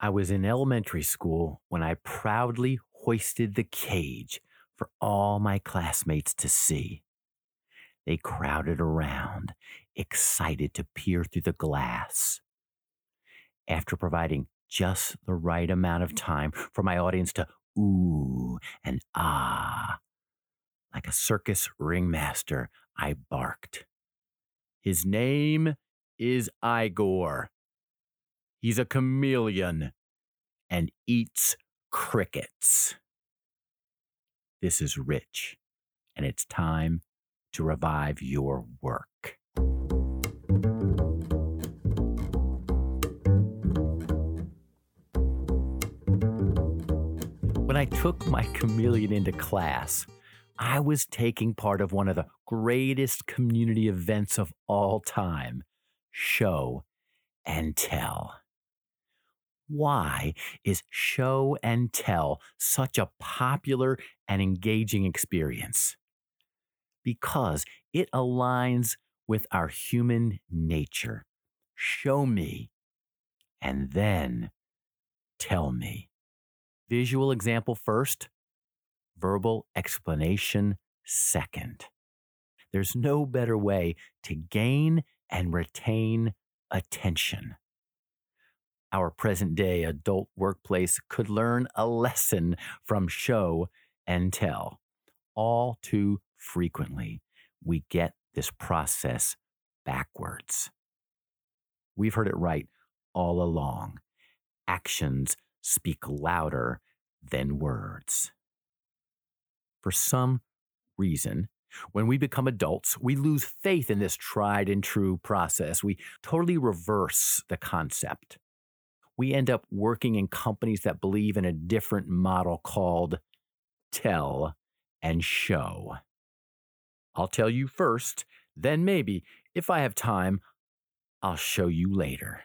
I was in elementary school when I proudly hoisted the cage for all my classmates to see. They crowded around, excited to peer through the glass. After providing just the right amount of time for my audience to ooh and ah, like a circus ringmaster, I barked. His name is Igor. He's a chameleon and eats crickets. This is rich, and it's time to revive your work. When I took my chameleon into class, I was taking part of one of the greatest community events of all time show and tell. Why is show and tell such a popular and engaging experience? Because it aligns with our human nature. Show me and then tell me. Visual example first, verbal explanation second. There's no better way to gain and retain attention our present day adult workplace could learn a lesson from show and tell. All too frequently, we get this process backwards. We've heard it right all along. Actions speak louder than words. For some reason, when we become adults, we lose faith in this tried and true process. We totally reverse the concept we end up working in companies that believe in a different model called tell and show. I'll tell you first, then maybe, if I have time, I'll show you later.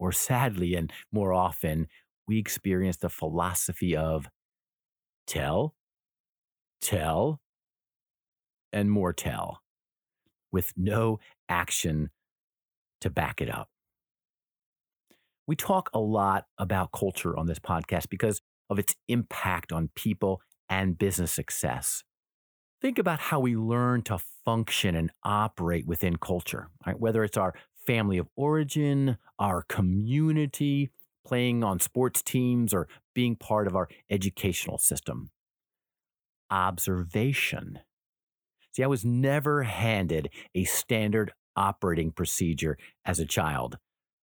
Or sadly, and more often, we experience the philosophy of tell, tell, and more tell, with no action to back it up. We talk a lot about culture on this podcast because of its impact on people and business success. Think about how we learn to function and operate within culture, right? whether it's our family of origin, our community, playing on sports teams, or being part of our educational system. Observation. See, I was never handed a standard operating procedure as a child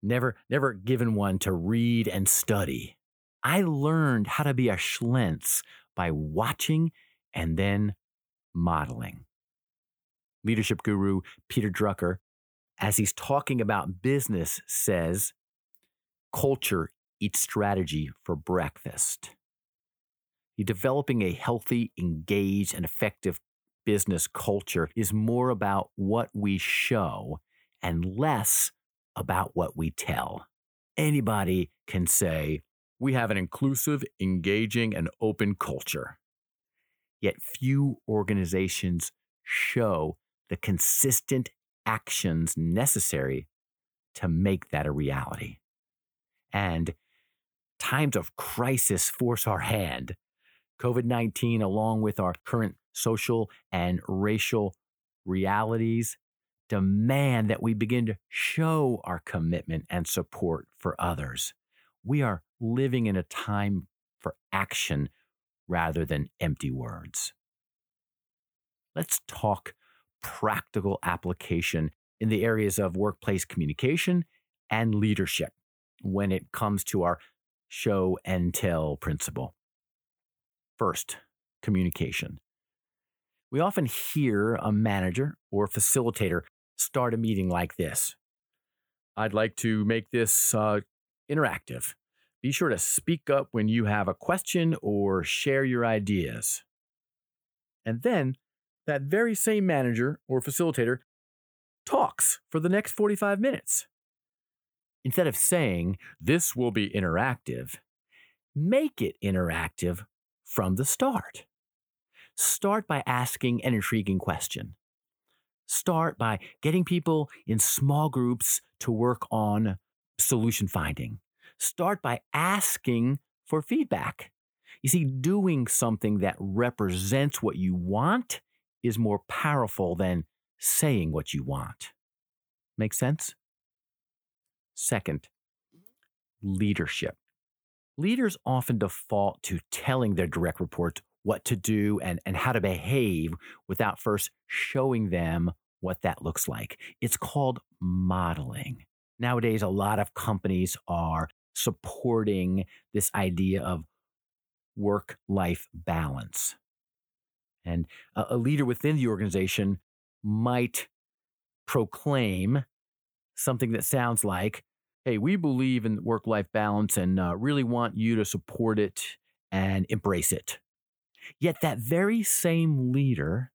never never given one to read and study. I learned how to be a schlentz by watching and then modeling. Leadership guru Peter Drucker, as he's talking about business, says culture eats strategy for breakfast. Developing a healthy, engaged, and effective business culture is more about what we show and less about what we tell. Anybody can say, we have an inclusive, engaging, and open culture. Yet few organizations show the consistent actions necessary to make that a reality. And times of crisis force our hand. COVID 19, along with our current social and racial realities, demand that we begin to show our commitment and support for others. We are living in a time for action rather than empty words. Let's talk practical application in the areas of workplace communication and leadership when it comes to our show and tell principle. First, communication. We often hear a manager or facilitator start a meeting like this. I'd like to make this uh, interactive. Be sure to speak up when you have a question or share your ideas. And then that very same manager or facilitator talks for the next 45 minutes. Instead of saying, this will be interactive, make it interactive from the start. Start by asking an intriguing question start by getting people in small groups to work on solution finding. start by asking for feedback. You see, doing something that represents what you want is more powerful than saying what you want. Make sense? Second, leadership. Leaders often default to telling their direct reports what to do and, and how to behave without first showing them what that looks like. It's called modeling. Nowadays, a lot of companies are supporting this idea of work life balance. And a, leader within the organization might proclaim something that sounds like, hey, we believe in work life balance and uh, really want you to support it and embrace it. Yet that very same leader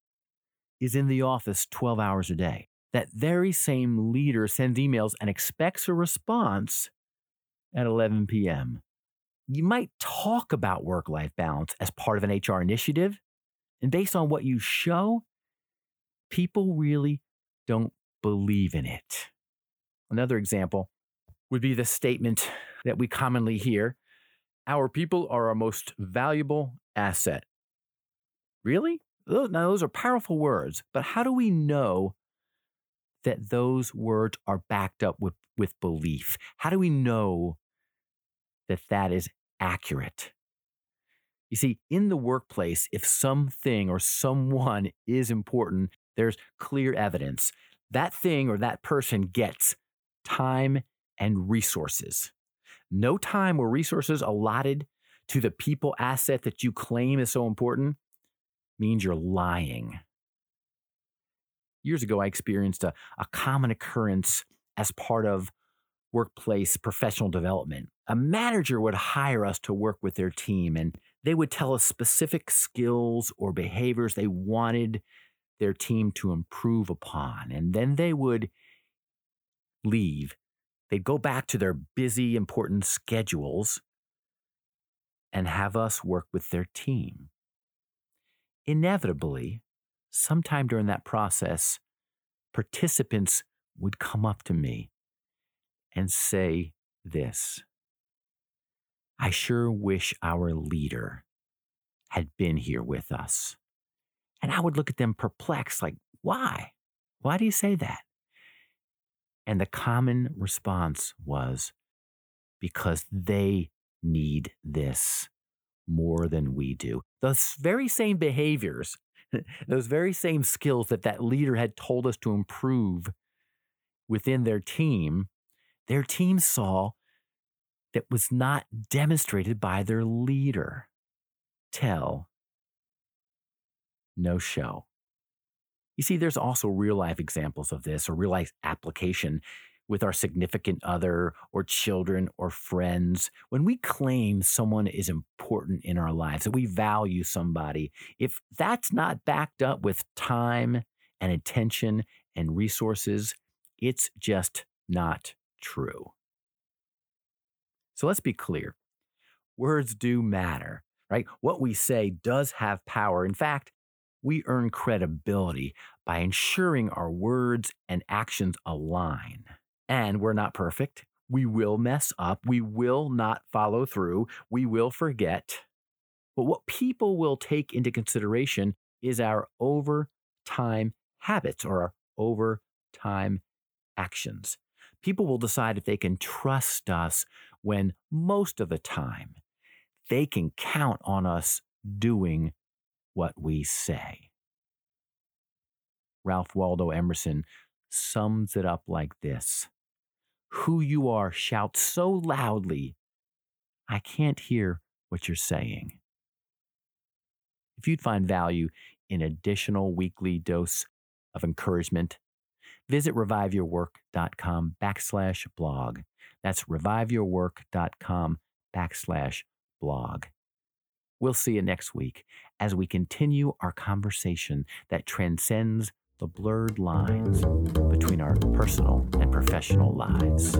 is in the office 12 hours a day. That very same leader sends emails and expects a response at 11 p.m. You might talk about work life balance as part of an HR initiative. And based on what you show, people really don't believe in it. Another example would be the statement that we commonly hear Our people are our most valuable asset. Really? Now, those are powerful words, but how do we know that those words are backed up with, with belief? How do we know that that is accurate? You see, in the workplace, if something or someone is important, there's clear evidence. That thing or that person gets time and resources. No time or resources allotted to the people asset that you claim is so important means you're lying. Years ago, I experienced a, a common occurrence as part of workplace professional development. A manager would hire us to work with their team, and they would tell us specific skills or behaviors they wanted their team to improve upon. And then they would leave. They'd go back to their busy, important schedules and have us work with their team inevitably, sometime during that process, participants would come up to me and say this I sure wish our leader had been here with us. And I would look at them perplexed, like, why? Why do you say that? And the common response was because they need this more than we do. Those very same behaviors, those very same skills that that leader had told us to improve within their team, their team saw that was not demonstrated by their leader. Tell, no show. You see, there's also real life examples of this or real life application with our significant other or children or friends, when we claim someone is important in our lives, that we value somebody, if that's not backed up with time and attention and resources, it's just not true. So let's be clear words do matter, right? What we say does have power. In fact, we earn credibility by ensuring our words and actions align. And we're not perfect. We will mess up. We will not follow through. We will forget. But what people will take into consideration is our overtime habits or our overtime actions. People will decide if they can trust us when most of the time they can count on us doing what we say. Ralph Waldo Emerson sums it up like this who you are shout so loudly, I can't hear what you're saying. If you'd find value in additional weekly dose of encouragement, visit reviveyourwork.com backslash blog. That's reviveyourwork.com backslash blog. We'll see you next week as we continue our conversation that transcends the blurred lines between our personal and professional lives.